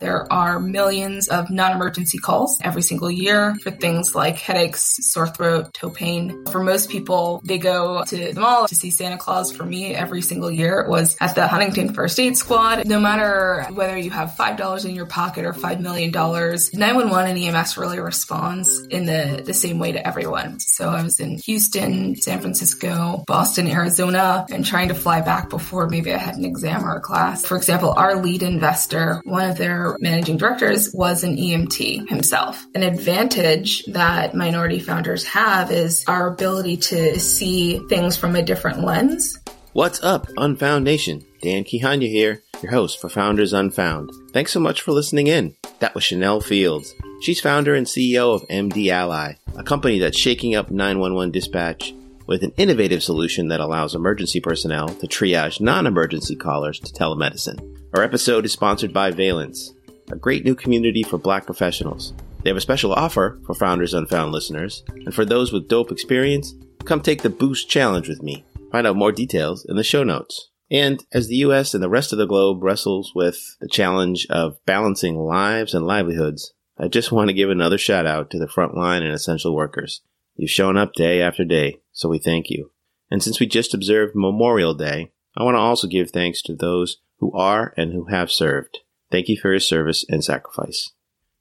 There are millions of non emergency calls every single year for things like headaches, sore throat, toe pain. For most people, they go to the mall to see Santa Claus. For me, every single year it was at the Huntington First Aid Squad. No matter whether you have $5 in your pocket or $5 million, 911 and EMS really responds in the, the same way to everyone. So I was in Houston, San Francisco, Boston, Arizona, and trying to fly back before maybe I had an exam or a class. For example, our lead investor, one of their managing directors was an EMT himself. An advantage that minority founders have is our ability to see things from a different lens. What's up, Unfound Nation? Dan Kihanya here, your host for Founders Unfound. Thanks so much for listening in. That was Chanel Fields. She's founder and CEO of MD Ally, a company that's shaking up 911 dispatch with an innovative solution that allows emergency personnel to triage non-emergency callers to telemedicine. Our episode is sponsored by Valence, a great new community for black professionals. They have a special offer for Founders Unfound listeners, and for those with dope experience, come take the Boost Challenge with me. Find out more details in the show notes. And as the US and the rest of the globe wrestles with the challenge of balancing lives and livelihoods, I just want to give another shout out to the frontline and essential workers. You've shown up day after day, so we thank you. And since we just observed Memorial Day, I want to also give thanks to those who are and who have served. Thank you for your service and sacrifice.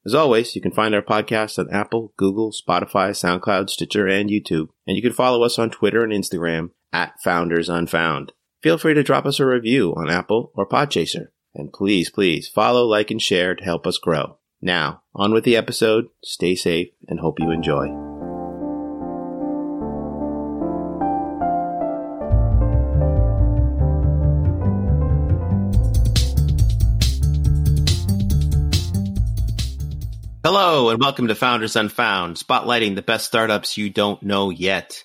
As always, you can find our podcast on Apple, Google, Spotify, SoundCloud, Stitcher, and YouTube. And you can follow us on Twitter and Instagram at Founders Unfound. Feel free to drop us a review on Apple or Podchaser. And please, please follow, like, and share to help us grow. Now, on with the episode. Stay safe and hope you enjoy. Hello, and welcome to Founders Unfound, spotlighting the best startups you don't know yet.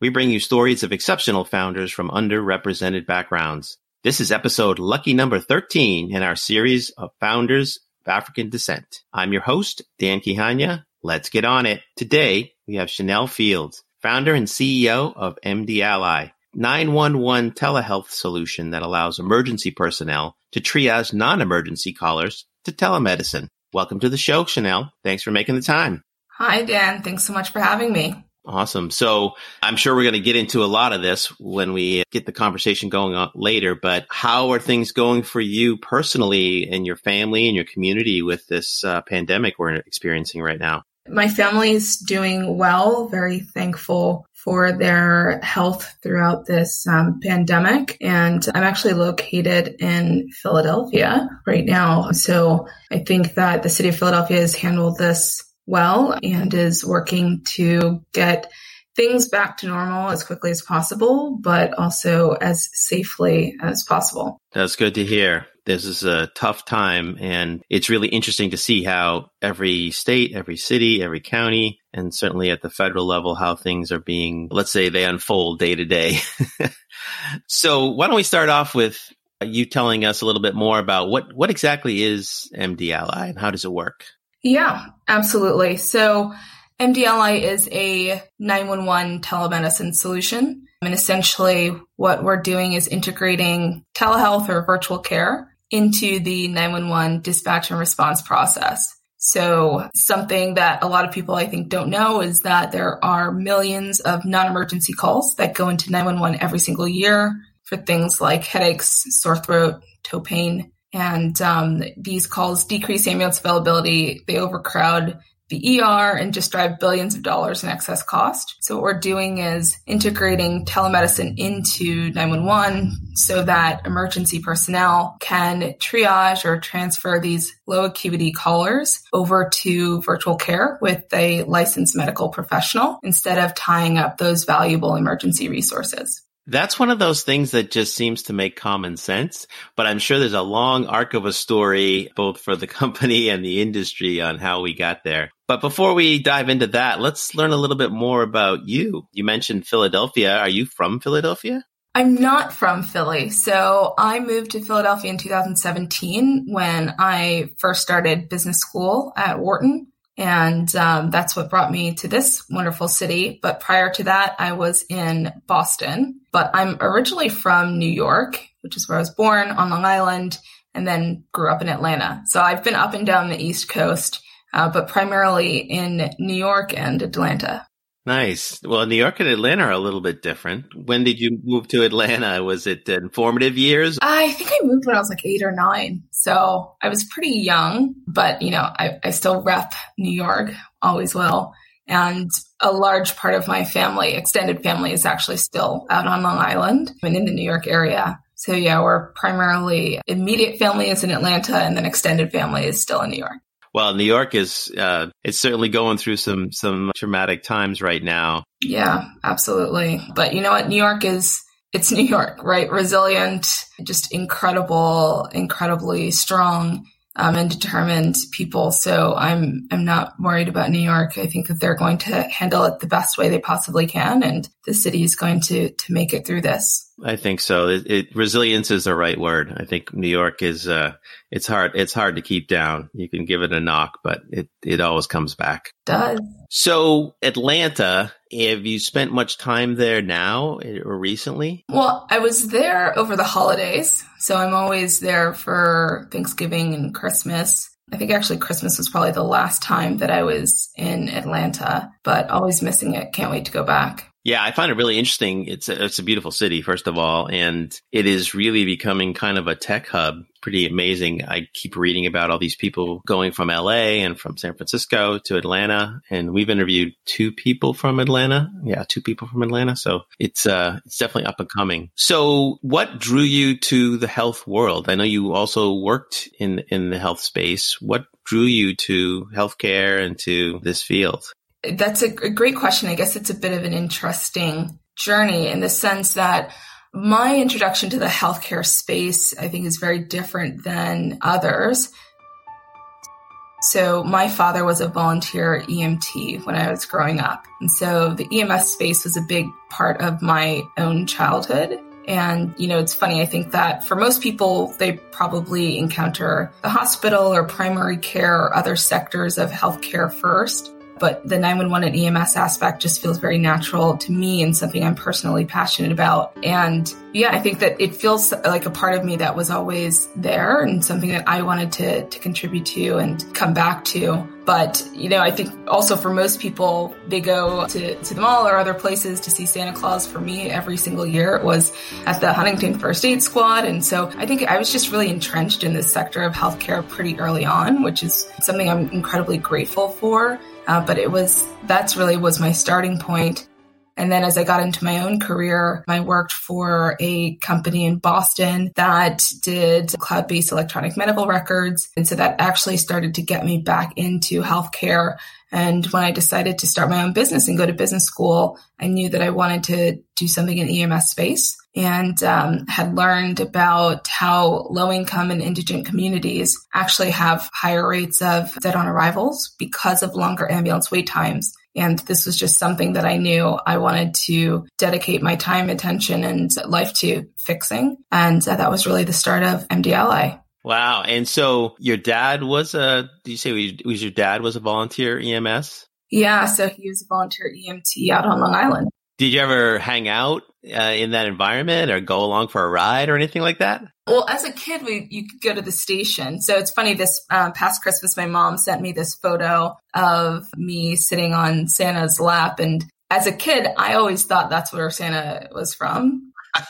We bring you stories of exceptional founders from underrepresented backgrounds. This is episode lucky number 13 in our series of founders of African descent. I'm your host, Dan Kihanya. Let's get on it. Today, we have Chanel Fields, founder and CEO of MD Ally, 911 telehealth solution that allows emergency personnel to triage non-emergency callers to telemedicine. Welcome to the show, Chanel. Thanks for making the time. Hi, Dan. Thanks so much for having me. Awesome. So I'm sure we're going to get into a lot of this when we get the conversation going on later, but how are things going for you personally and your family and your community with this uh, pandemic we're experiencing right now? My family's doing well, very thankful for their health throughout this um, pandemic. And I'm actually located in Philadelphia right now. So I think that the city of Philadelphia has handled this well and is working to get things back to normal as quickly as possible, but also as safely as possible. That's good to hear. This is a tough time, and it's really interesting to see how every state, every city, every county, and certainly at the federal level, how things are being, let's say, they unfold day to day. so, why don't we start off with you telling us a little bit more about what, what exactly is MD Ally and how does it work? Yeah, absolutely. So, MD Ally is a 911 telemedicine solution. And essentially, what we're doing is integrating telehealth or virtual care into the 911 dispatch and response process. So something that a lot of people I think don't know is that there are millions of non-emergency calls that go into 911 every single year for things like headaches, sore throat, toe pain. And um, these calls decrease ambulance availability. They overcrowd the ER and just drive billions of dollars in excess cost. So what we're doing is integrating telemedicine into 911 so that emergency personnel can triage or transfer these low acuity callers over to virtual care with a licensed medical professional instead of tying up those valuable emergency resources. That's one of those things that just seems to make common sense, but I'm sure there's a long arc of a story, both for the company and the industry on how we got there. But before we dive into that, let's learn a little bit more about you. You mentioned Philadelphia. Are you from Philadelphia? I'm not from Philly. So I moved to Philadelphia in 2017 when I first started business school at Wharton. And um, that's what brought me to this wonderful city. But prior to that, I was in Boston. But I'm originally from New York, which is where I was born on Long Island. and then grew up in Atlanta. So I've been up and down the East Coast, uh, but primarily in New York and Atlanta. Nice. Well, New York and Atlanta are a little bit different. When did you move to Atlanta? Was it informative years? I think I moved when I was like eight or nine. So I was pretty young, but you know, I, I still rep New York, always will. And a large part of my family, extended family, is actually still out on Long Island and in the New York area. So yeah, we're primarily immediate family is in Atlanta and then extended family is still in New York. Well, New York is uh, it's certainly going through some some traumatic times right now. Yeah, absolutely. But you know what? New York is it's New York, right? Resilient, just incredible, incredibly strong um, and determined people. So I'm I'm not worried about New York. I think that they're going to handle it the best way they possibly can, and the city is going to to make it through this. I think so. It, it, resilience is the right word. I think New York is uh, it's hard it's hard to keep down. You can give it a knock, but it it always comes back. Does so Atlanta? Have you spent much time there now or recently? Well, I was there over the holidays, so I'm always there for Thanksgiving and Christmas. I think actually Christmas was probably the last time that I was in Atlanta, but always missing it. Can't wait to go back. Yeah, I find it really interesting. It's a, it's a beautiful city, first of all, and it is really becoming kind of a tech hub. Pretty amazing. I keep reading about all these people going from LA and from San Francisco to Atlanta, and we've interviewed two people from Atlanta. Yeah, two people from Atlanta. So it's uh, it's definitely up and coming. So, what drew you to the health world? I know you also worked in in the health space. What drew you to healthcare and to this field? That's a, great question. I guess it's a bit of an interesting journey in the sense that my introduction to the healthcare space, I think, is very different than others. So, my father was a volunteer EMT when I was growing up. And so, the EMS space was a big part of my own childhood. And, you know, it's funny. I think that for most people, they probably encounter the hospital or primary care or other sectors of healthcare first but the 911 and EMS aspect just feels very natural to me and something I'm personally passionate about. And yeah, I think that it feels like a part of me that was always there and something that I wanted to, to contribute to and come back to. But, you know, I think also for most people, they go to, to the mall or other places to see Santa Claus. For me, every single year it was at the Huntington First Aid Squad. And so I think I was just really entrenched in this sector of healthcare pretty early on, which is something I'm incredibly grateful for. Uh, but it was, that's really was my starting point. And then as I got into my own career, I worked for a company in Boston that did cloud based electronic medical records. And so that actually started to get me back into healthcare. And when I decided to start my own business and go to business school, I knew that I wanted to do something in EMS space and um, had learned about how low income and indigent communities actually have higher rates of dead on arrivals because of longer ambulance wait times. And this was just something that I knew I wanted to dedicate my time, attention, and life to fixing. And uh, that was really the start of MD Ally. Wow. And so your dad was a, did you say was your dad was a volunteer EMS? Yeah. So he was a volunteer EMT out on Long Island. Did you ever hang out uh, in that environment or go along for a ride or anything like that? Well, as a kid, we you could go to the station. So it's funny. This um, past Christmas, my mom sent me this photo of me sitting on Santa's lap, and as a kid, I always thought that's where Santa was from.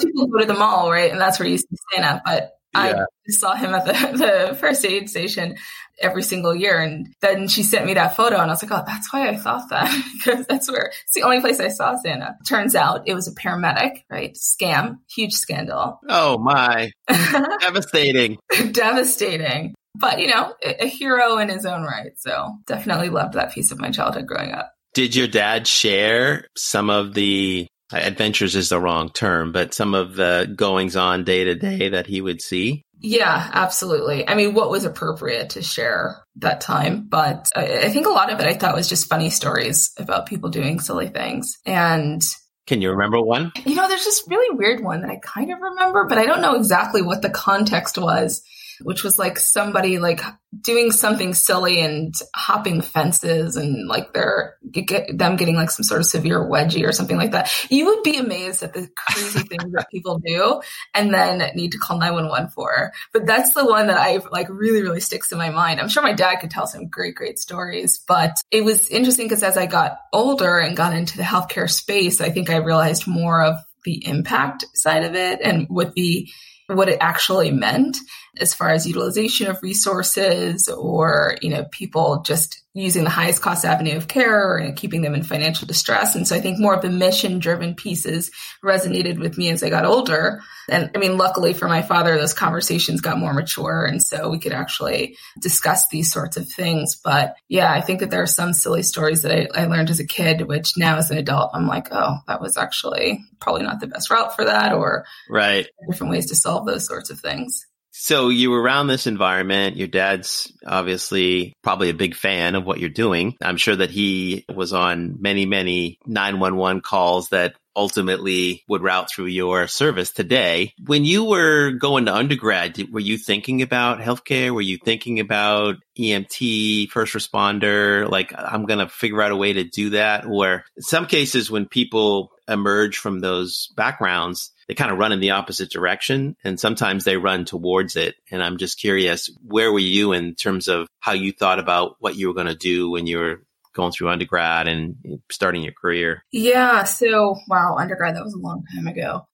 people go to the mall, right, and that's where you see Santa. But yeah. I saw him at the, the first aid station every single year. And then she sent me that photo and I was like, oh, that's why I thought that because that's where it's the only place I saw Santa. Turns out it was a paramedic, right? Scam, huge scandal. Oh my. Devastating. Devastating. But, you know, a, hero in his own right. So definitely loved that piece of my childhood growing up. Did your dad share some of the adventures is the wrong term, but some of the goings on day to day that he would see? Yeah, absolutely. I mean, what was appropriate to share that time, but I, I think a lot of it I thought was just funny stories about people doing silly things. And can you remember one? You know, there's this really weird one that I kind of remember, but I don't know exactly what the context was. Which was like somebody like doing something silly and hopping fences and like they're get them getting like some sort of severe wedgie or something like that. You would be amazed at the crazy things that people do and then need to call 911 for. But that's the one that I like really, really sticks in my mind. I'm sure my dad could tell some great, great stories, but it was interesting because as I got older and got into the healthcare space, I think I realized more of the impact side of it and with the what it actually meant as far as utilization of resources or, you know, people just using the highest cost avenue of care and keeping them in financial distress. And so I think more of the mission driven pieces resonated with me as I got older. And I mean, luckily for my father, those conversations got more mature. And so we could actually discuss these sorts of things. But yeah, I think that there are some silly stories that I, I learned as a kid, which now as an adult, I'm like, oh, that was actually probably not the best route for that or right different ways to solve those sorts of things. So you were around this environment. Your dad's obviously probably a big fan of what you're doing. I'm sure that he was on many, many 911 calls that ultimately would route through your service today. When you were going to undergrad, were you thinking about healthcare? Were you thinking about EMT, first responder? Like, I'm going to figure out a way to do that. Or in some cases, when people emerge from those backgrounds, they kind of run in the opposite direction and sometimes they run towards it. And I'm just curious, where were you in terms of how you thought about what you were going to do when you were going through undergrad and starting your career? Yeah. So, wow, undergrad, that was a long time ago.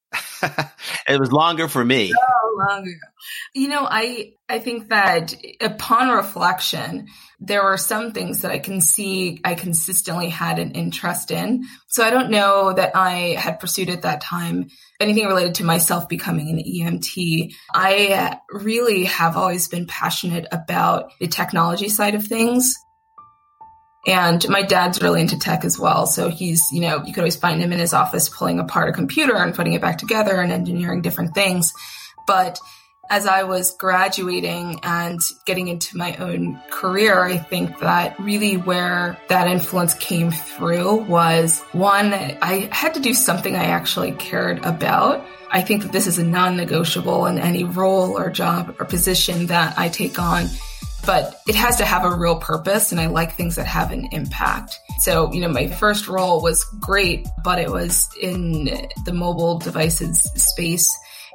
It was longer for me. So long ago. You know, I I think that upon reflection, there were some things that I can see I consistently had an interest in. So I don't know that I had pursued at that time anything related to myself becoming an EMT. I really have always been passionate about the technology side of things. And my dad's really into tech as well. So he's, you know, you could always find him in his office pulling apart a computer and putting it back together and engineering different things. But as I was graduating and getting into my own career, I think that really where that influence came through was one, I had to do something I actually cared about. I think that this is a non negotiable in any role or job or position that I take on but it has to have a real purpose and I like things that have an impact. So, you know, my first role was great, but it was in the mobile devices space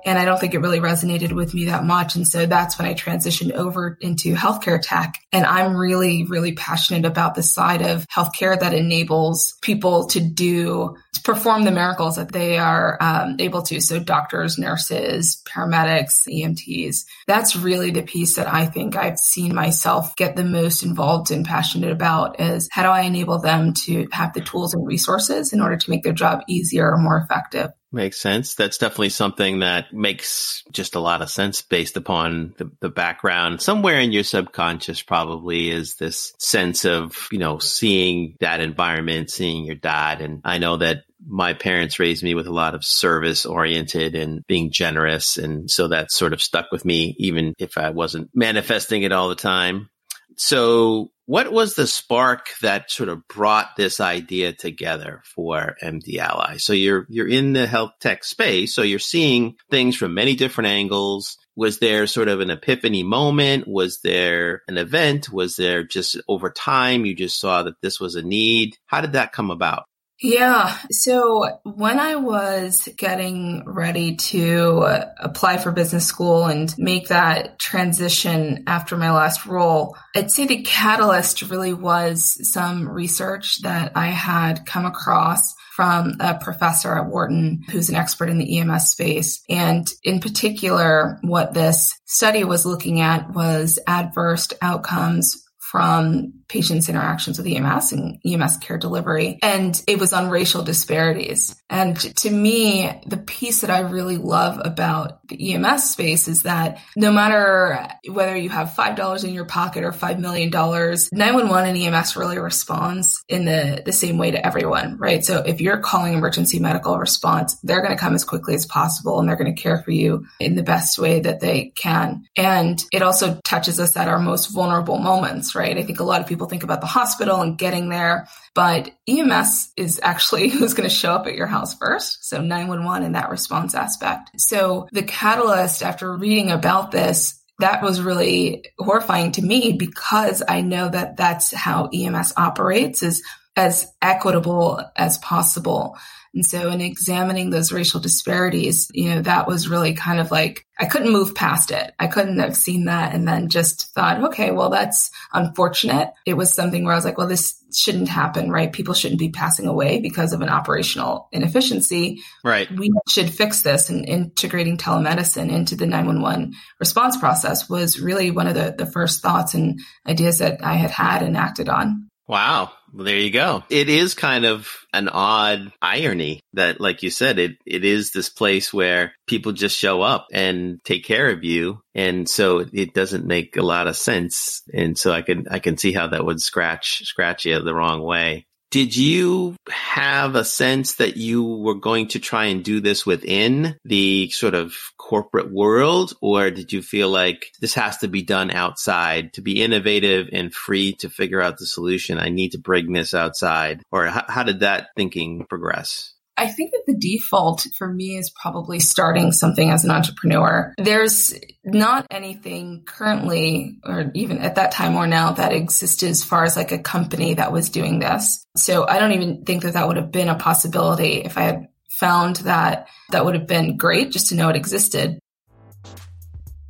and I don't think it really resonated with me that much. And so that's when I transitioned over into healthcare tech. And I'm really, really passionate about the side of healthcare that enables people to do, to perform the miracles that they are um, able to. So doctors, nurses, paramedics, EMTs. That's really the piece that I think I've seen myself get the most involved and passionate about is how do I enable them to have the tools and resources in order to make their job easier or more effective? Makes sense. That's definitely something that makes just a lot of sense based upon the, the background. Somewhere in your subconscious probably is this sense of, you know, seeing that environment, seeing your dad. And I know that my parents raised me with a lot of service oriented and being generous. And so that sort of stuck with me, even if I wasn't manifesting it all the time. So what was the spark that sort of brought this idea together for MD Ally? So you're you're in the health tech space, so you're seeing things from many different angles. Was there sort of an epiphany moment? Was there an event? Was there just over time you just saw that this was a need? How did that come about? Yeah. So when I was getting ready to apply for business school and make that transition after my last role, I'd say the catalyst really was some research that I had come across from a professor at Wharton who's an expert in the EMS space. And in particular, what this study was looking at was adverse outcomes from patients' interactions with EMS and EMS care delivery. And it was on racial disparities. And to me, the piece that I really love about the EMS space is that no matter whether you have $5 in your pocket or $5 million, 911 and EMS really responds in the, the same way to everyone, right? So if you're calling emergency medical response, they're going to come as quickly as possible and they're going to care for you in the best way that they can. And it also touches us at our most vulnerable moments, right? I think a lot of people think about the hospital and getting there, but EMS is actually who's going to show up at your house first. So 911 in that response aspect. So the catalyst after reading about this that was really horrifying to me because I know that that's how EMS operates is as equitable as possible. And so in examining those racial disparities, you know, that was really kind of like, I couldn't move past it. I couldn't have seen that and then just thought, okay, well, that's unfortunate. It was something where I was like, well, this shouldn't happen, right? People shouldn't be passing away because of an operational inefficiency. Right. We should fix this and integrating telemedicine into the 911 response process was really one of the, the first thoughts and ideas that I had had and acted on. Wow. Well, there you go. It is kind of an odd irony that, like you said, it, it is this place where people just show up and take care of you. And so it doesn't make a lot of sense. And so I can, I can see how that would scratch, scratch you the wrong way. Did you have a sense that you were going to try and do this within the sort of corporate world? Or did you feel like this has to be done outside to be innovative and free to figure out the solution? I need to bring this outside. Or how, how did that thinking progress? I think that the default for me is probably starting something as an entrepreneur. There's not anything currently, or even at that time or now, that existed as far as like a company that was doing this. So I don't even think that that would have been a possibility if I had found that that would have been great just to know it existed.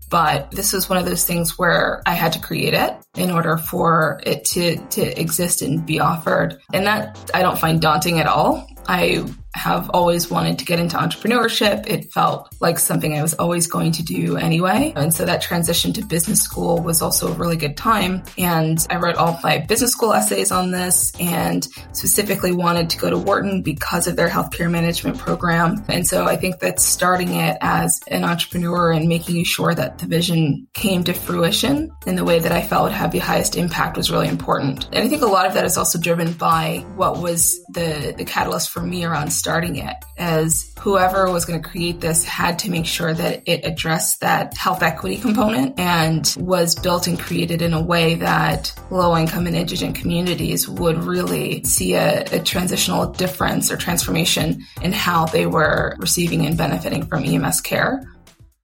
But this was one of those things where I had to create it in order for it to, to exist and be offered. And that I don't find daunting at all. I have always wanted to get into entrepreneurship. It felt like something I was always going to do anyway. And so that transition to business school was also a really good time. And I wrote all my business school essays on this and specifically wanted to go to Wharton because of their healthcare management program. And so I think that starting it as an entrepreneur and making sure that the vision came to fruition in the way that I felt would have the highest impact was really important. And I think a lot of that is also driven by what was the, the catalyst for me around starting it as whoever was going to create this had to make sure that it addressed that health equity component and was built and created in a way that low income and indigent communities would really see a, a transitional difference or transformation in how they were receiving and benefiting from EMS care.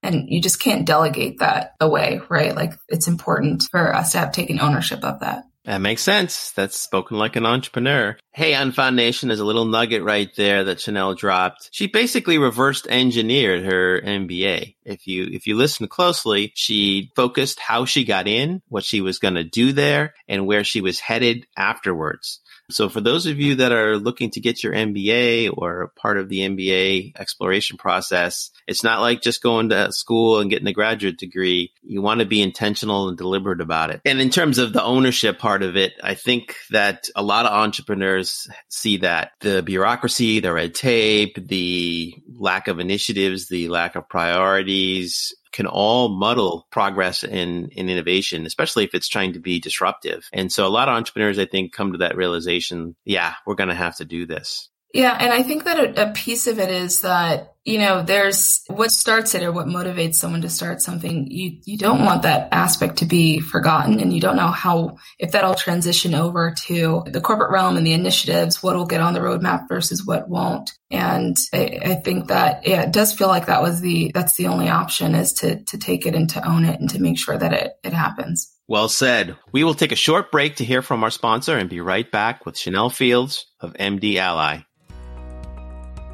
And you just can't delegate that away, right? Like it's important for us to have taken ownership of that. That makes sense. That's spoken like an entrepreneur. Hey, Unfound Nation, there's a little nugget right there that Chanel dropped. She basically reversed engineered her MBA. If you, if you listen closely, she focused how she got in, what she was going to do there, and where she was headed afterwards. So for those of you that are looking to get your MBA or part of the MBA exploration process, it's not like just going to school and getting a graduate degree. You want to be intentional and deliberate about it. And in terms of the ownership part of it, I think that a lot of entrepreneurs see that the bureaucracy, the red tape, the lack of initiatives, the lack of priorities, can all muddle progress in, in innovation, especially if it's trying to be disruptive. And so a lot of entrepreneurs, I think, come to that realization, yeah, we're going to have to do this. Yeah. And I think that a, a piece of it is that you know, there's what starts it or what motivates someone to start something. You, you don't want that aspect to be forgotten and you don't know how, if that'll transition over to the corporate realm and the initiatives, what will get on the roadmap versus what won't. And I, I think that, yeah, it does feel like that was the, that's the only option is to, to take it and to own it and to make sure that it, it happens. Well said. We will take a short break to hear from our sponsor and be right back with Chanel Fields of MD Ally.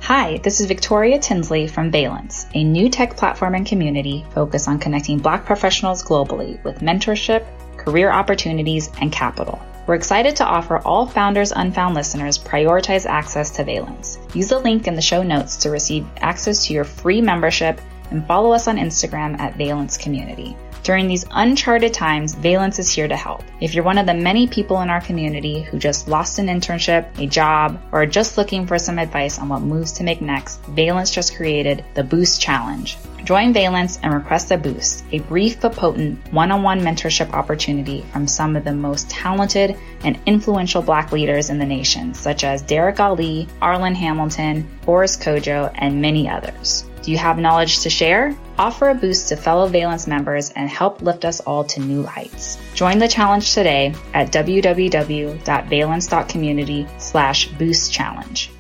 Hi, this is Victoria Tinsley from Valence, a new tech platform and community focused on connecting Black professionals globally with mentorship, career opportunities, and capital. We're excited to offer all Founders Unfound listeners prioritized access to Valence. Use the link in the show notes to receive access to your free membership and follow us on Instagram at Valence Community. During these uncharted times, Valence is here to help. If you're one of the many people in our community who just lost an internship, a job, or are just looking for some advice on what moves to make next, Valence just created the Boost Challenge. Join Valence and request a boost, a brief but potent one-on-one mentorship opportunity from some of the most talented and influential black leaders in the nation, such as Derek Ali, Arlan Hamilton, Boris Kodjoe, and many others. Do you have knowledge to share? Offer a boost to fellow Valence members and help lift us all to new heights. Join the challenge today at www.valence.community slash boost challenge.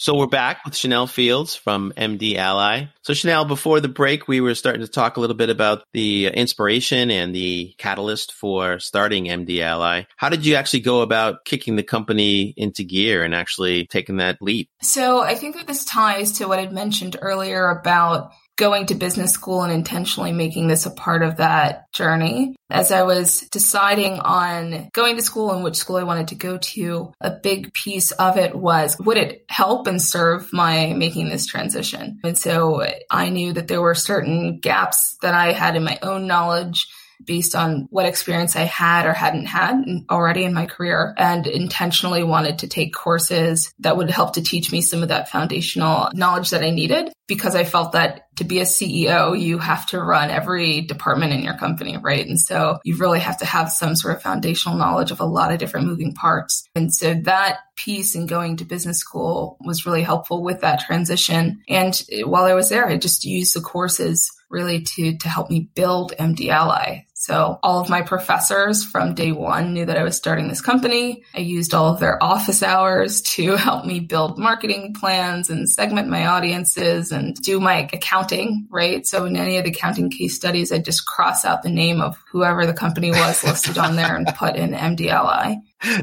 So we're back with Chanel Fields from MD Ally. So Chanel, before the break, we were starting to talk a little bit about the inspiration and the catalyst for starting MD Ally. How did you actually go about kicking the company into gear and actually taking that leap? So I think that this ties to what I'd mentioned earlier about going to business school and intentionally making this a part of that journey. As I was deciding on going to school and which school I wanted to go to, a big piece of it was would it help and serve my making this transition? And so I knew that there were certain gaps that I had in my own knowledge based on what experience I had or hadn't had already in my career and intentionally wanted to take courses that would help to teach me some of that foundational knowledge that I needed because I felt that to be a CEO, you have to run every department in your company, right? And so you really have to have some sort of foundational knowledge of a lot of different moving parts. And so that piece in going to business school was really helpful with that transition. And while I was there, I just used the courses really to to help me build MD Ally. So all of my professors from day one knew that I was starting this company. I used all of their office hours to help me build marketing plans and segment my audiences and do my accounting, right? So in any of the accounting case studies, I just cross out the name of whoever the company was listed on there and put in MD Ally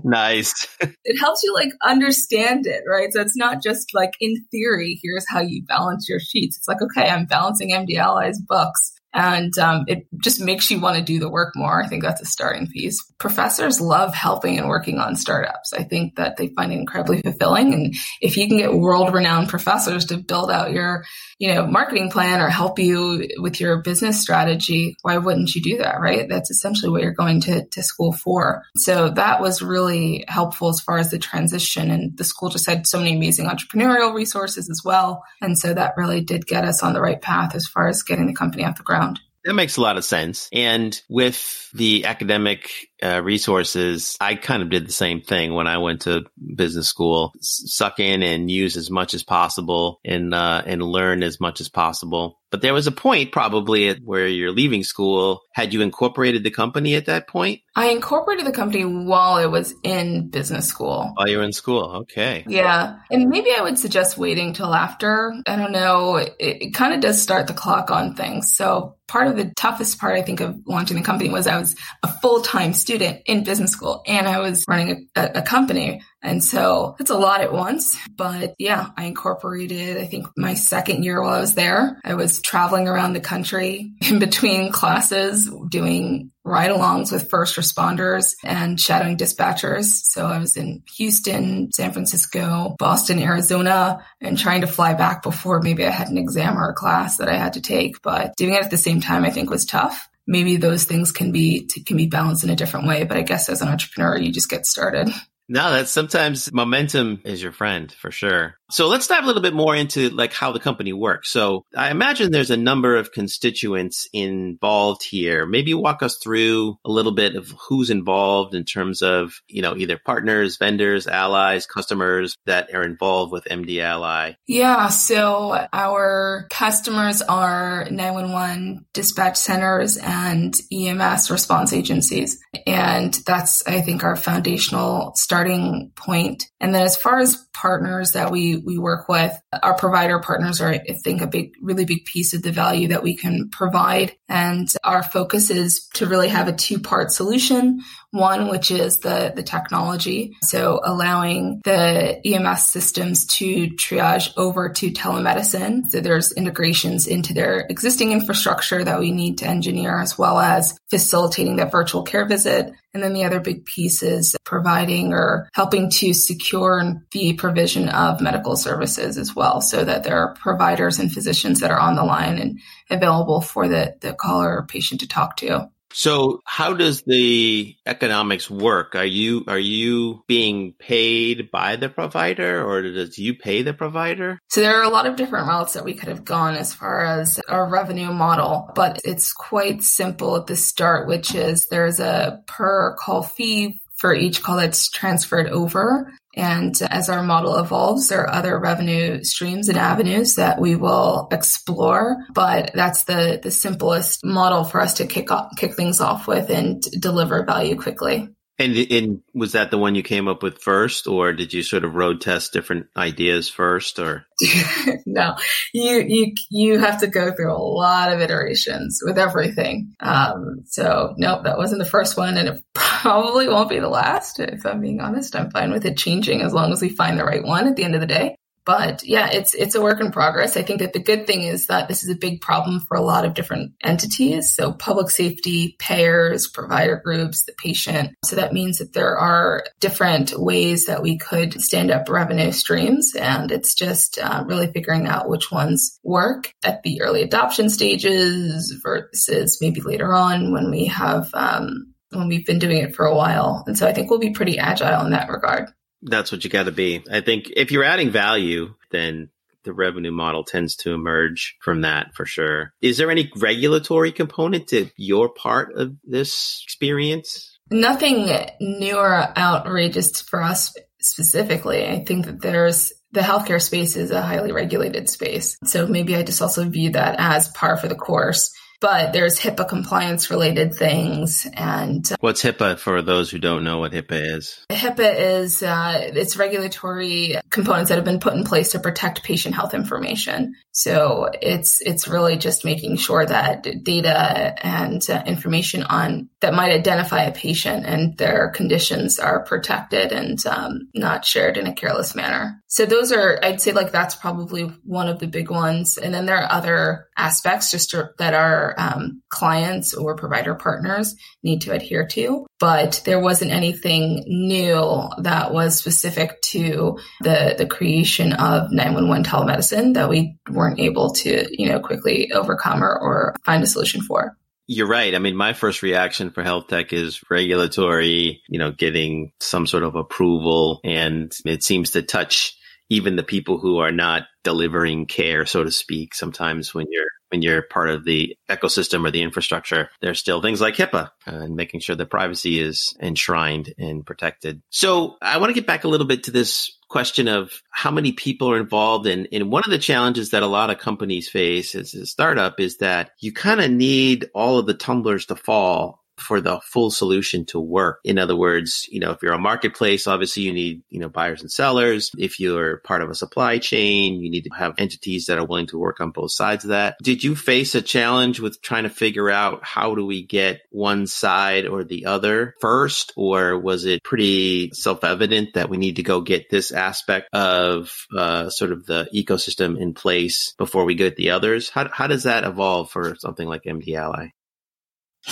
Nice. it helps you like understand it, right? So it's not just like in theory, here's how you balance your sheets. It's like, okay, I'm balancing MD Ally's books and um, it just makes you want to do the work more. I think that's a starting piece. Professors love helping and working on startups. I think that they find it incredibly fulfilling. And if you can get world renowned professors to build out your, you know, marketing plan or help you with your business strategy, why wouldn't you do that? Right. That's essentially what you're going to, to school for. So that was really helpful as far as the transition. And the school just had so many amazing entrepreneurial resources as well. And so that really did get us on the right path as far as getting the company off the ground. That makes a lot of sense. And with the academic uh, resources, I kind of did the same thing when I went to business school. S- suck in and use as much as possible and uh, and learn as much as possible. But there was a point probably where you're leaving school. Had you incorporated the company at that point? I incorporated the company while I was in business school. While you were in school, okay. Yeah. And maybe I would suggest waiting till after. I don't know. It, it kind of does start the clock on things. So part of the toughest part, I think, of launching the company was I was a full time student in business school and I was running a, a company. And so it's a lot at once. But yeah, I incorporated, I think my second year while I was there, I was traveling around the country in between classes, doing ride alongs with first responders and shadowing dispatchers. So I was in Houston, San Francisco, Boston, Arizona, and trying to fly back before maybe I had an exam or a class that I had to take. But doing it at the same time, I think was tough. Maybe those things can be can be balanced in a different way, but I guess as an entrepreneur, you just get started. No, that's sometimes momentum is your friend for sure. So let's dive a little bit more into like how the company works. So I imagine there's a number of constituents involved here. Maybe walk us through a little bit of who's involved in terms of, you know, either partners, vendors, allies, customers that are involved with MD Ally. Yeah. So our customers are 911 dispatch centers and EMS response agencies. And that's, I think, our foundational starting point. And then as far as partners that we we work with. Our provider partners are, I think, a big, really big piece of the value that we can provide. And our focus is to really have a two part solution. One, which is the, the technology. So allowing the EMS systems to triage over to telemedicine. So there's integrations into their existing infrastructure that we need to engineer as well as facilitating that virtual care visit. And then the other big piece is providing or helping to secure the provision of medical services as well so that there are providers and physicians that are on the line and available for the, the caller or patient to talk to. So how does the economics work? Are you are you being paid by the provider or does you pay the provider? So there are a lot of different routes that we could have gone as far as our revenue model, but it's quite simple at the start, which is there's a per call fee for each call that's transferred over. And as our model evolves, there are other revenue streams and avenues that we will explore. But that's the, the simplest model for us to kick off, kick things off with and deliver value quickly. And, and was that the one you came up with first, or did you sort of road test different ideas first, or? no, you you you have to go through a lot of iterations with everything. Um, so nope, that wasn't the first one, and it probably won't be the last. If I'm being honest, I'm fine with it changing as long as we find the right one at the end of the day. But yeah, it's it's a work in progress. I think that the good thing is that this is a big problem for a lot of different entities. So public safety, payers, provider groups, the patient. So that means that there are different ways that we could stand up revenue streams. And it's just uh, really figuring out which ones work at the early adoption stages versus maybe later on when we have um, when we've been doing it for a while. And so I think we'll be pretty agile in that regard that's what you got to be. I think if you're adding value, then the revenue model tends to emerge from that for sure. Is there any regulatory component to your part of this experience? Nothing new or outrageous for us specifically. I think that there's the healthcare space is a highly regulated space. So maybe I just also view that as par for the course but there's HIPAA compliance related things. And uh, what's HIPAA for those who don't know what HIPAA is? HIPAA is uh, it's regulatory components that have been put in place to protect patient health information. So it's it's really just making sure that data and uh, information on that might identify a patient and their conditions are protected and um, not shared in a careless manner. So those are I'd say like that's probably one of the big ones. And then there are other aspects just that our um, clients or provider partners need to adhere to. But there wasn't anything new that was specific to the the creation of 911 telemedicine that we weren't able to you know quickly overcome or, or find a solution for. You're right. I mean, my first reaction for health tech is regulatory, you know, getting some sort of approval. And it seems to touch even the people who are not delivering care, so to speak. Sometimes when you're when you're part of the ecosystem or the infrastructure, there's still things like HIPAA and making sure that privacy is enshrined and protected. So I want to get back a little bit to this question of how many people are involved and, in one of the challenges that a lot of companies face as a startup is that you kind of need all of the tumblers to fall for the full solution to work. In other words, you know, if you're a marketplace, obviously you need, you know, buyers and sellers. If you're part of a supply chain, you need to have entities that are willing to work on both sides of that. Did you face a challenge with trying to figure out how do we get one side or the other first? Or was it pretty self-evident that we need to go get this aspect of uh, sort of the ecosystem in place before we get the others? How, how does that evolve for something like MD Ally?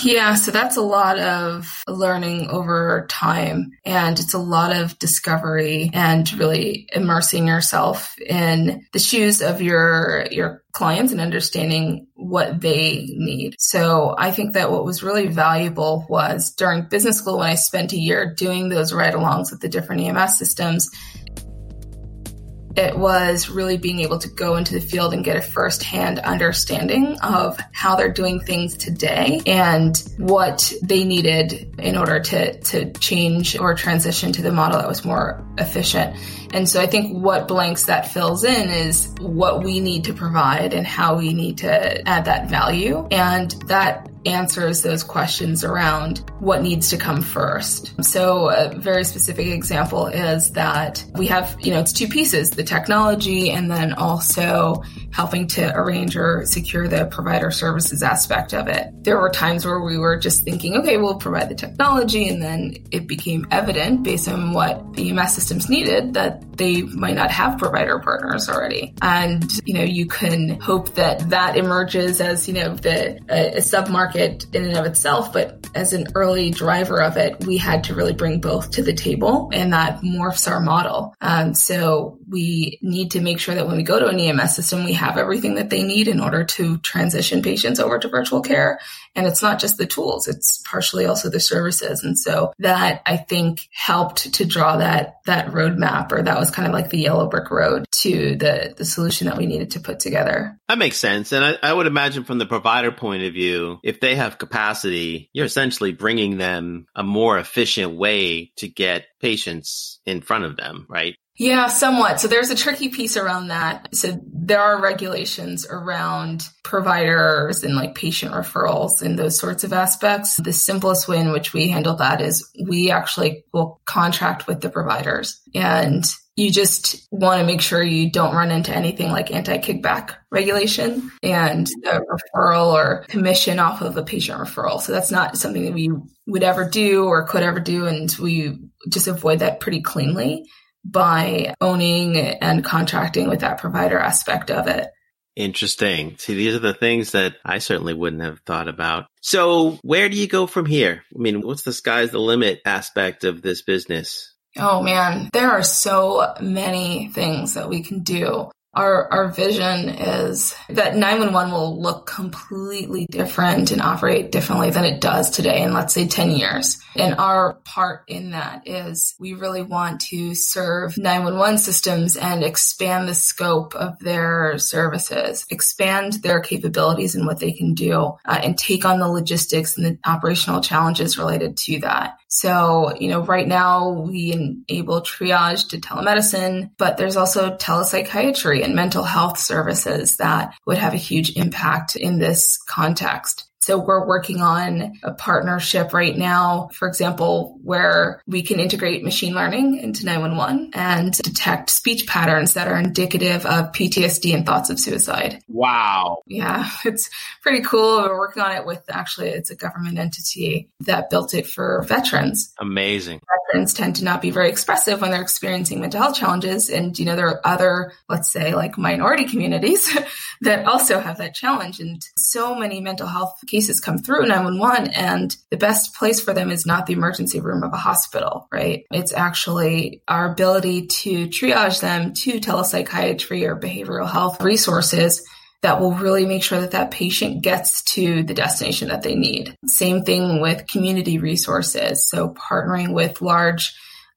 Yeah, so that's a lot of learning over time and it's a lot of discovery and really immersing yourself in the shoes of your your clients and understanding what they need. So I think that what was really valuable was during business school when I spent a year doing those ride-alongs with the different EMS systems it was really being able to go into the field and get a firsthand understanding of how they're doing things today and what they needed in order to, to change or transition to the model that was more efficient. And so I think what blanks that fills in is what we need to provide and how we need to add that value. And that answers those questions around what needs to come first. So a very specific example is that we have, you know, it's two pieces, the technology and then also helping to arrange or secure the provider services aspect of it. There were times where we were just thinking, okay, we'll provide the technology and then it became evident based on what the EMS systems needed that they might not have provider partners already. And, you know, you can hope that that emerges as, you know, the a, a sub market in and of itself, but as an early driver of it, we had to really bring both to the table and that morphs our model. Um, so we need to make sure that when we go to an EMS system, we have everything that they need in order to transition patients over to virtual care. And it's not just the tools, it's partially also the services. And so that I think helped to draw that, that roadmap or that was kind of like the yellow brick road to the, the solution that we needed to put together. That makes sense. And I, I would imagine from the provider point of view, if they have capacity, you're essentially bringing them a more efficient way to get patients in front of them, right? Yeah, somewhat. So there's a tricky piece around that. So there are regulations around providers and like patient referrals and those sorts of aspects. The simplest way in which we handle that is we actually will contract with the providers and you just want to make sure you don't run into anything like anti-kickback regulation and referral or commission off of a patient referral. So that's not something that we would ever do or could ever do. And we just avoid that pretty cleanly by owning and contracting with that provider aspect of it. Interesting. See, these are the things that I certainly wouldn't have thought about. So where do you go from here? I mean, what's the sky's the limit aspect of this business? Oh man, there are so many things that we can do our our vision is that 911 will look completely different and operate differently than it does today in let's say 10 years. And our part in that is we really want to serve 911 systems and expand the scope of their services, expand their capabilities and what they can do, uh, and take on the logistics and the operational challenges related to that. So, you know, right now we enable triage to telemedicine, but there's also telepsychiatry and mental health services that would have a huge impact in this context. So we're working on a partnership right now, for example, where we can integrate machine learning into 911 and detect speech patterns that are indicative of PTSD and thoughts of suicide. Wow. Yeah, it's pretty cool. We're working on it with actually, it's a government entity that built it for veterans. Amazing. Veterans tend to not be very expressive when they're experiencing mental health challenges. And, you know, there are other, let's say, like minority communities that also have that challenge. And so many mental health cases come through 911 and the best place for them is not the emergency room of a hospital, right? It's actually our ability to triage them to telepsychiatry or behavioral health resources that will really make sure that that patient gets to the destination that they need. Same thing with community resources. So partnering with large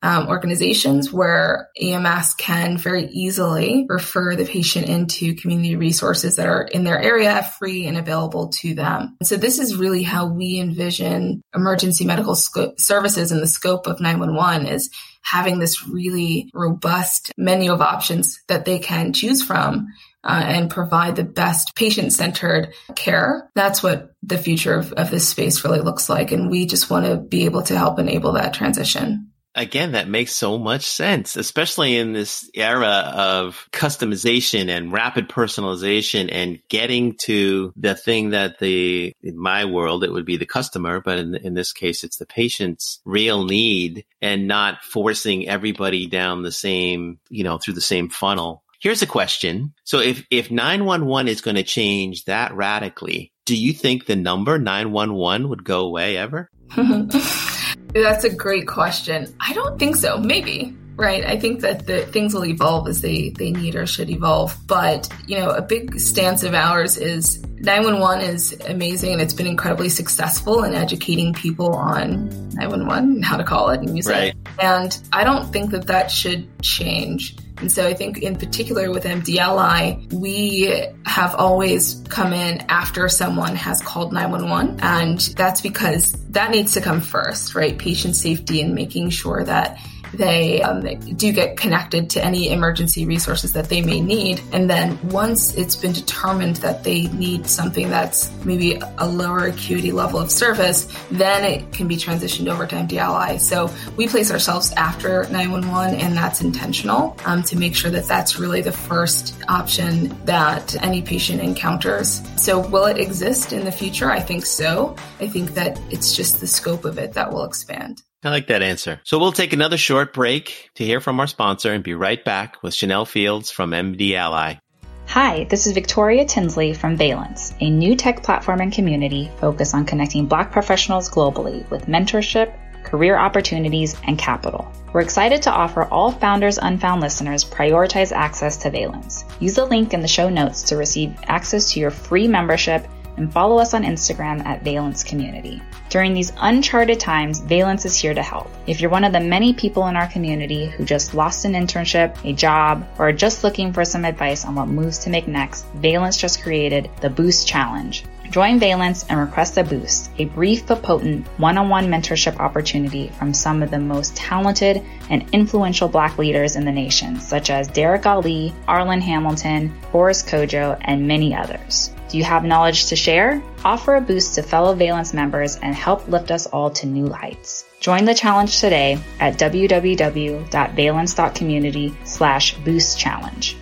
um, organizations where EMS can very easily refer the patient into community resources that are in their area, free and available to them. So this is really how we envision emergency medical sco- services in the scope of 911 is having this really robust menu of options that they can choose from uh, and provide the best patient centered care. That's what the future of, of this space really looks like. And we just want to be able to help enable that transition again, that makes so much sense, especially in this era of customization and rapid personalization and getting to the thing that the, in my world, it would be the customer, but in, in this case, it's the patient's real need and not forcing everybody down the same, you know, through the same funnel. Here's a question. So if, if 911 is going to change that radically, do you think the number 911 would go away ever? That's a great question. I don't think so. Maybe. Right. I think that the things will evolve as they, they need or should evolve. But, you know, a big stance of ours is 911 is amazing and it's been incredibly successful in educating people on 911 and how to call it and use right. it. And I don't think that that should change. And so I think in particular with MD Ally, we have always come in after someone has called 911. And that's because that needs to come first, right? Patient safety and making sure that they um, do get connected to any emergency resources that they may need. And then once it's been determined that they need something that's maybe a lower acuity level of service, then it can be transitioned over to MD Ally. So we place ourselves after 911 and that's intentional um, to make sure that that's really the first option that any patient encounters. So will it exist in the future? I think so. I think that it's just the scope of it that will expand. I like that answer. So we'll take another short break to hear from our sponsor and be right back with Chanel Fields from MD Ally. Hi, this is Victoria Tinsley from Valence, a new tech platform and community focused on connecting Black professionals globally with mentorship, career opportunities, and capital. We're excited to offer all Founders Unfound listeners prioritized access to Valence. Use the link in the show notes to receive access to your free membership and follow us on Instagram at Valence Community. During these uncharted times, Valence is here to help. If you're one of the many people in our community who just lost an internship, a job, or are just looking for some advice on what moves to make next, Valence just created the Boost Challenge Join Valence and request a boost, a brief but potent one-on-one mentorship opportunity from some of the most talented and influential black leaders in the nation, such as Derek Ali, Arlan Hamilton, Boris Kodjoe, and many others. Do you have knowledge to share? Offer a boost to fellow Valence members and help lift us all to new heights. Join the challenge today at www.valence.community slash boost challenge.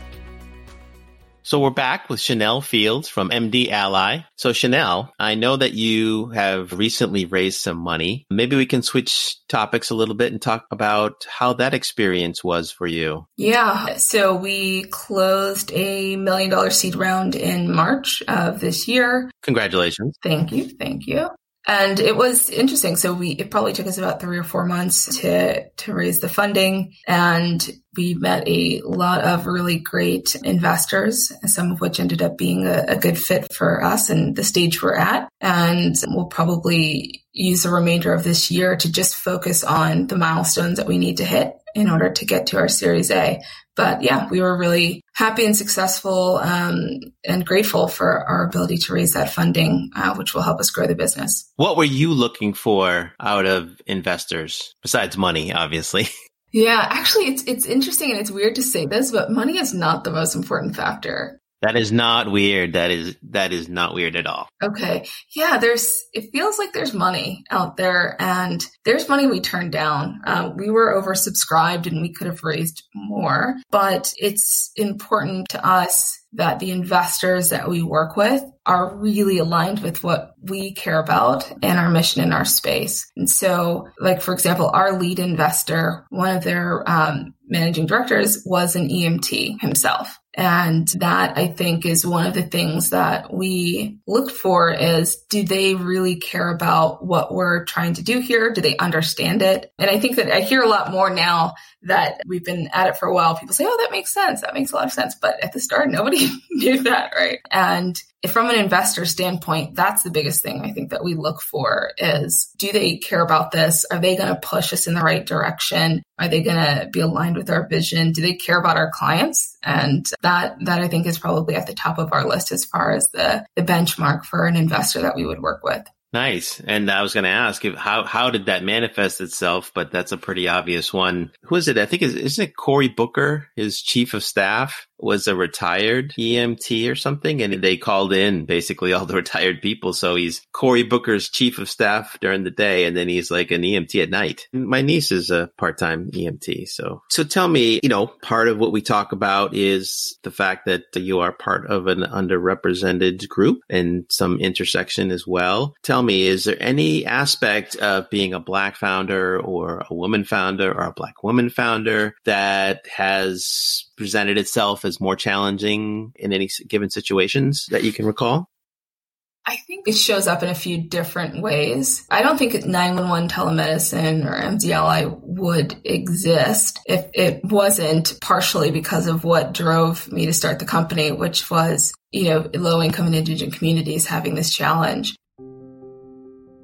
So we're back with Chanel Fields from MD Ally. So Chanel, I know that you have recently raised some money. Maybe we can switch topics a little bit and talk about how that experience was for you. Yeah. So we closed a million dollar seed round in March of this year. Congratulations. Thank you. Thank you. And it was interesting. So we, it probably took us about three or four months to, to raise the funding and we met a lot of really great investors, some of which ended up being a, a good fit for us and the stage we're at. And we'll probably use the remainder of this year to just focus on the milestones that we need to hit in order to get to our Series A. But yeah, we were really happy and successful um, and grateful for our ability to raise that funding, uh, which will help us grow the business. What were you looking for out of investors besides money, obviously? Yeah, actually, it's it's interesting and it's weird to say this, but money is not the most important factor. That is not weird. That is that is not weird at all. Okay. Yeah, there's it feels like there's money out there and there's money we turned down. Uh, we were oversubscribed and we could have raised more, but it's important to us that the investors that we work with are really aligned with what we care about and our mission in our space. And so, like, for example, our lead investor, one of their um, managing directors was an EMT himself. And that I think is one of the things that we looked for is do they really care about what we're trying to do here? Do they understand it? And I think that I hear a lot more now that we've been at it for a while. People say, Oh, that makes sense. That makes a lot of sense. But at the start, nobody knew that. Right. And from an investor standpoint, that's the biggest thing I think that we look for is do they care about this? Are they going to push us in the right direction? Are they going to be aligned with our vision? Do they care about our clients? And that, that I think is probably at the top of our list as far as the, the benchmark for an investor that we would work with. Nice. And I was going to ask how how did that manifest itself? But that's a pretty obvious one. Who is it? I think is isn't it Cory Booker, his chief of staff? Was a retired EMT or something, and they called in basically all the retired people. So he's Cory Booker's chief of staff during the day, and then he's like an EMT at night. My niece is a part-time EMT. So, so tell me, you know, part of what we talk about is the fact that you are part of an underrepresented group and some intersection as well. Tell me, is there any aspect of being a black founder or a woman founder or a black woman founder that has presented itself as more challenging in any given situations that you can recall? I think it shows up in a few different ways. I don't think 911 telemedicine or MD Ally would exist if it wasn't partially because of what drove me to start the company, which was, you know, low income and indigent communities having this challenge.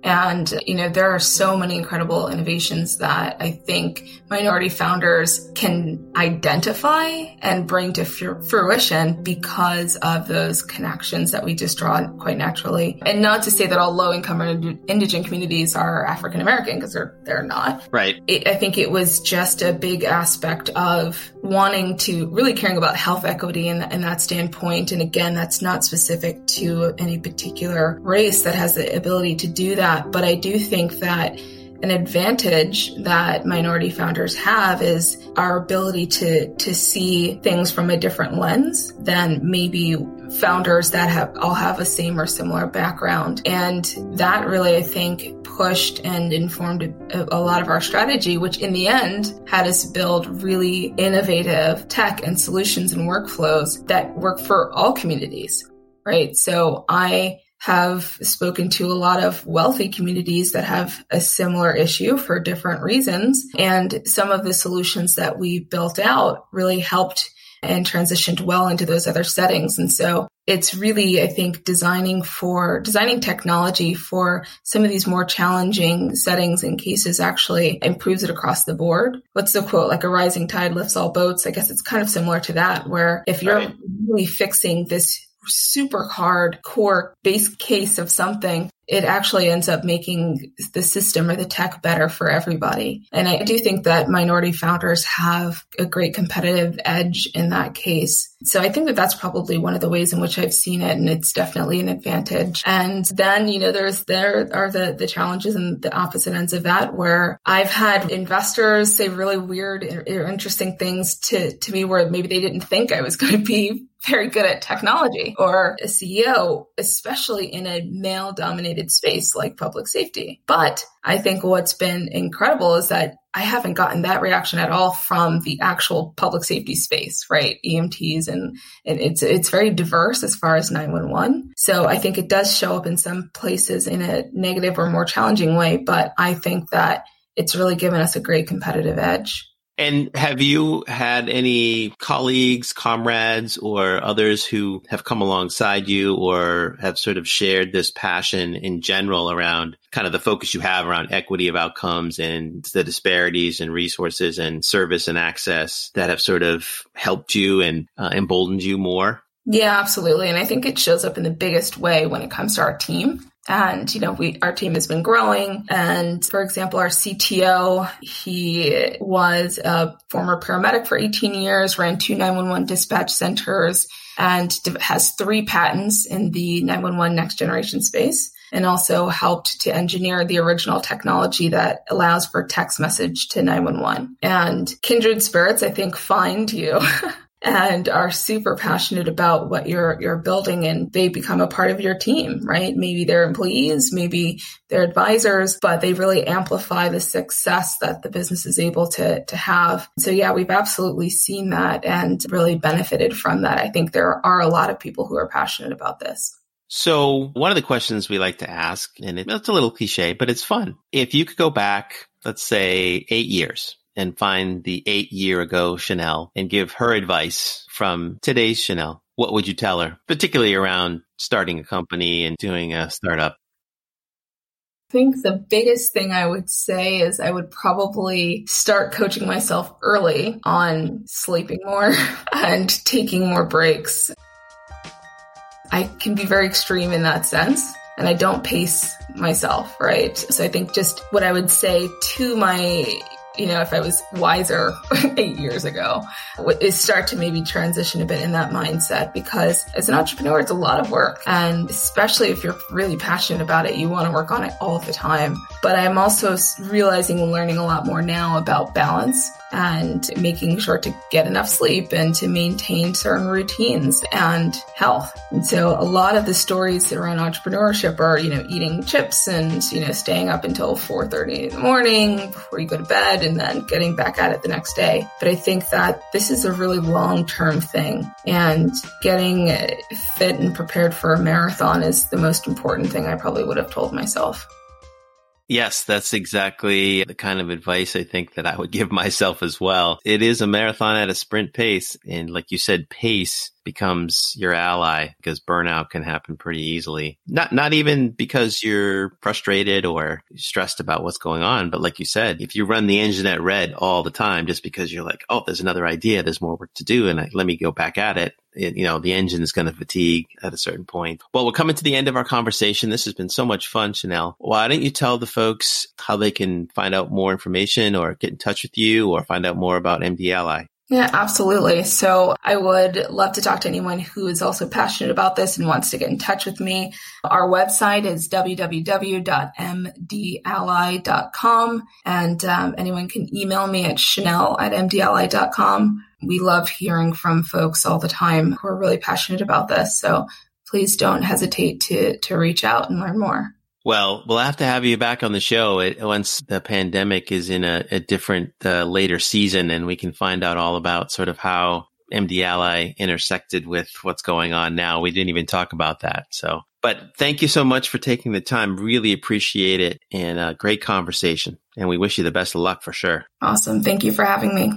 And, you know, there are so many incredible innovations that I think minority founders can identify and bring to fruition because of those connections that we just draw quite naturally. And not to say that all low income or indigent communities are African American because they're, they're not. Right. It, I think it was just a big aspect of wanting to really caring about health equity in, in that standpoint. And again, that's not specific to any particular race that has the ability to do that that. But I do think that an advantage that minority founders have is our ability to to see things from a different lens than maybe founders that have all have a same or similar background and that really i think pushed and informed a, a lot of our strategy which in the end had us build really innovative tech and solutions and workflows that work for all communities right so i have spoken to a lot of wealthy communities that have a similar issue for different reasons. And some of the solutions that we built out really helped and transitioned well into those other settings. And so it's really, I think, designing for designing technology for some of these more challenging settings and cases actually improves it across the board. What's the quote? Like a rising tide lifts all boats. I guess it's kind of similar to that, where if you're right. really fixing this super hard core base case of something, it actually ends up making the system or the tech better for everybody. And I do think that minority founders have a great competitive edge in that case. So I think that that's probably one of the ways in which I've seen it. And it's definitely an advantage. And then, you know, there's, there are the, the challenges and the opposite ends of that where I've had investors say really weird or interesting things to, to me where maybe they didn't think I was going to be very good at technology or a CEO, especially in a male dominated space like public safety. But I think what's been incredible is that I haven't gotten that reaction at all from the actual public safety space, right? EMTs and, and it's, it's very diverse as far as 911. So I think it does show up in some places in a negative or more challenging way, but I think that it's really given us a great competitive edge. And have you had any colleagues, comrades, or others who have come alongside you or have sort of shared this passion in general around kind of the focus you have around equity of outcomes and the disparities and resources and service and access that have sort of helped you and uh, emboldened you more? Yeah, absolutely. And I think it shows up in the biggest way when it comes to our team. And, you know, we, our team has been growing. And for example, our CTO, he was a former paramedic for 18 years, ran two 911 dispatch centers and has three patents in the 911 next generation space and also helped to engineer the original technology that allows for text message to 911. And kindred spirits, I think, find you and are super passionate about what you're you're building and they become a part of your team, right? Maybe they're employees, maybe they're advisors, but they really amplify the success that the business is able to to have. So yeah, we've absolutely seen that and really benefited from that. I think there are a lot of people who are passionate about this. So one of the questions we like to ask, and it's a little cliche, but it's fun. If you could go back, let's say eight years, and find the eight year ago Chanel and give her advice from today's Chanel, what would you tell her, particularly around starting a company and doing a startup? I think the biggest thing I would say is I would probably start coaching myself early on sleeping more and taking more breaks. I can be very extreme in that sense and I don't pace myself, right? So I think just what I would say to my you know, if I was wiser eight years ago, is start to maybe transition a bit in that mindset because as an entrepreneur, it's a lot of work. And especially if you're really passionate about it, you want to work on it all the time. But I'm also realizing and learning a lot more now about balance and making sure to get enough sleep and to maintain certain routines and health. And so a lot of the stories around entrepreneurship are, you know, eating chips and, you know, staying up until 4.30 in the morning before you go to bed and then getting back at it the next day. But I think that this is a really long-term thing and getting fit and prepared for a marathon is the most important thing I probably would have told myself. Yes, that's exactly the kind of advice I think that I would give myself as well. It is a marathon at a sprint pace. And like you said, pace becomes your ally because burnout can happen pretty easily. Not, not even because you're frustrated or stressed about what's going on. But like you said, if you run the engine at red all the time, just because you're like, Oh, there's another idea. There's more work to do. And I, let me go back at it. It you know, the engine is going to fatigue at a certain point. Well, we're coming to the end of our conversation. This has been so much fun, Chanel. Why don't you tell the folks how they can find out more information or get in touch with you or find out more about MD Ally? Yeah, absolutely. So I would love to talk to anyone who is also passionate about this and wants to get in touch with me. Our website is www.mdally.com and um, anyone can email me at chanel at mdally.com. We love hearing from folks all the time who are really passionate about this. So please don't hesitate to, to reach out and learn more. Well, we'll have to have you back on the show once the pandemic is in a, a different uh, later season and we can find out all about sort of how MD Ally intersected with what's going on now. We didn't even talk about that. So, but thank you so much for taking the time. Really appreciate it and a great conversation. And we wish you the best of luck for sure. Awesome. Thank you for having me.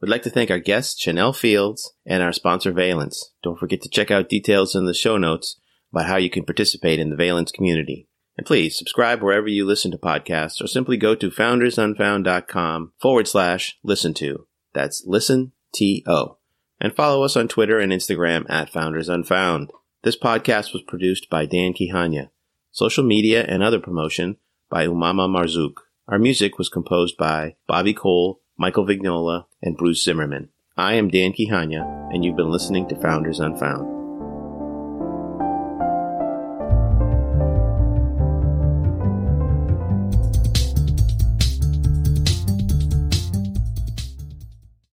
We'd like to thank our guest, Chanel Fields, and our sponsor, Valence. Don't forget to check out details in the show notes about how you can participate in the Valence community. And please subscribe wherever you listen to podcasts or simply go to foundersunfound.com forward slash listen to. That's listen T O. And follow us on Twitter and Instagram at foundersunfound. This podcast was produced by Dan Kihanya. Social media and other promotion by Umama Marzouk. Our music was composed by Bobby Cole, Michael Vignola, and Bruce Zimmerman. I am Dan Kihanya, and you've been listening to Founders Unfound.